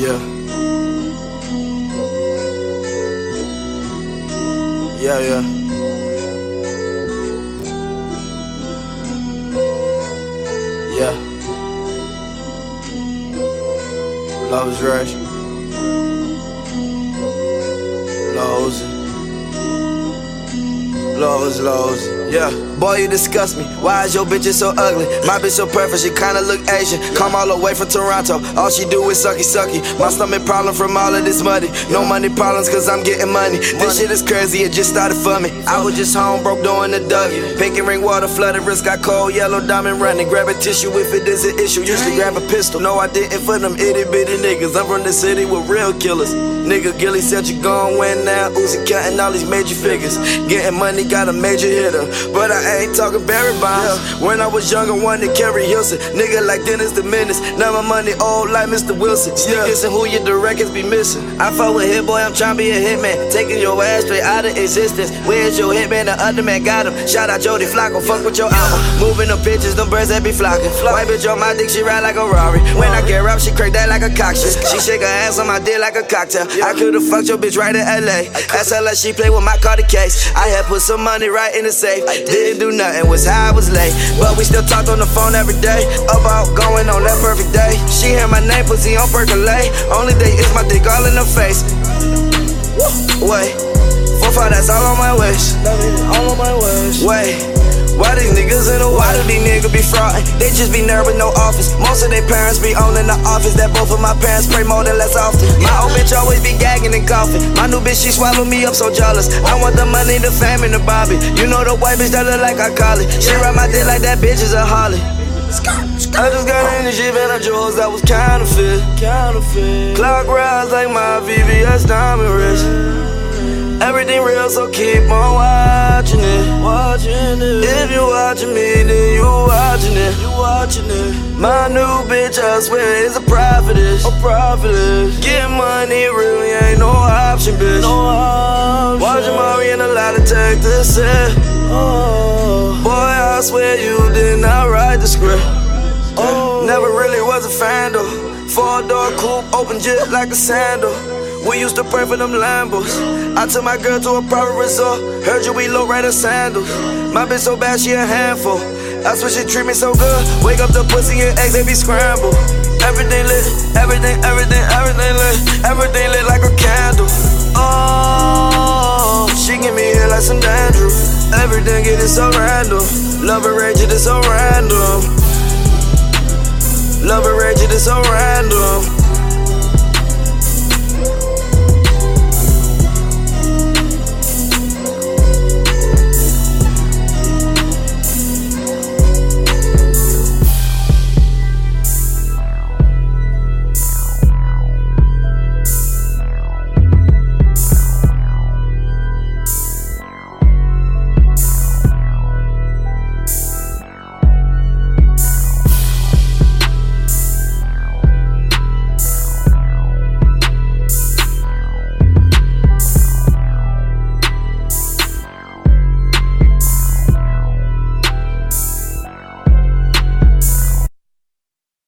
Yeah. Yeah, yeah. Yeah. Love is rush. Love is Lows, lows. Yeah, boy, you disgust me. Why is your bitch so ugly? My bitch so perfect, she kinda look Asian. Come all the way from Toronto, all she do is sucky sucky. My stomach problem from all of this money. No money problems, cause I'm getting money. This shit is crazy, it just started for me. I was just home, broke doing the Dougie. Pink and ring water, flooded wrist, got cold, yellow diamond running. Grab a tissue if it is an issue. Usually grab a pistol. No, I didn't for them itty bitty niggas. I'm from the city with real killers. Nigga Gilly said you gon' win now. Uzi cutting all these major figures. Getting money, got a major hitter. But I ain't talking Barry Bonds. When I was younger, wanted to carry Hilson. Nigga like Dennis the Menace. Now my money old like Mr. Wilson. Sneakers and who your directors be missing. I fuck with Hit Boy, I'm trying to be a hitman. Taking your ass straight out of existence. Where's your hitman? The other man got him. Shout out Jody Flacco, fuck with your album. Moving the bitches, them birds that be flocking. White bitch on my dick, she ride like a Rari. When I get up, she crack that like a cocktail. She shake her ass on my dick like a cocktail. I could've fucked your bitch right in LA. Like she play with my Cardi case. I had put some money right in the safe. Didn't do nothing, was high, was late. But we still talked on the phone every day. About going on that perfect day. She hear my name, pussy on percolate. Only day is my dick all in her face. Wait, four five, that's all on my wish. All on my wish. Wait. Why these niggas in the Why do these niggas be fraudin'? They just be nerve with no office. Most of their parents be owning the office. That both of my parents pray more than less often. My old bitch always be gagging and coughing. My new bitch, she swallow me up so jealous. I want the money, the fame, and the Bobby. You know the white bitch that look like I call it. She ride my dick like that bitch is a Holly. I just got energy, man, I jewels that was counterfeit. Counterfeit. Clock rise like my VVS diamond wrist. Everything real, so keep on watching it. Watching it. If you watching me, then you watching it. You watching it. My new bitch, I swear, is a prophetess. A prophetess. Get money really ain't no option, bitch. No option. Watching Mari and a lot of tech say. Oh. Boy, I swear you did not write the script. Oh. Never really was a fan though. Four door coupe, open jet like a sandal. We used to pray for them Lambos. I took my girl to a private resort. Heard you we low rider sandals. My bitch so bad, she a handful. That's why she treat me so good. Wake up the pussy and eggs, they be scrambled. Everything lit, everything, everything, everything lit. Everything lit like a candle. Oh, she give me head like some dandruff. Everything it is so random. Love and rage, it is so random. Love and rage, it is so random.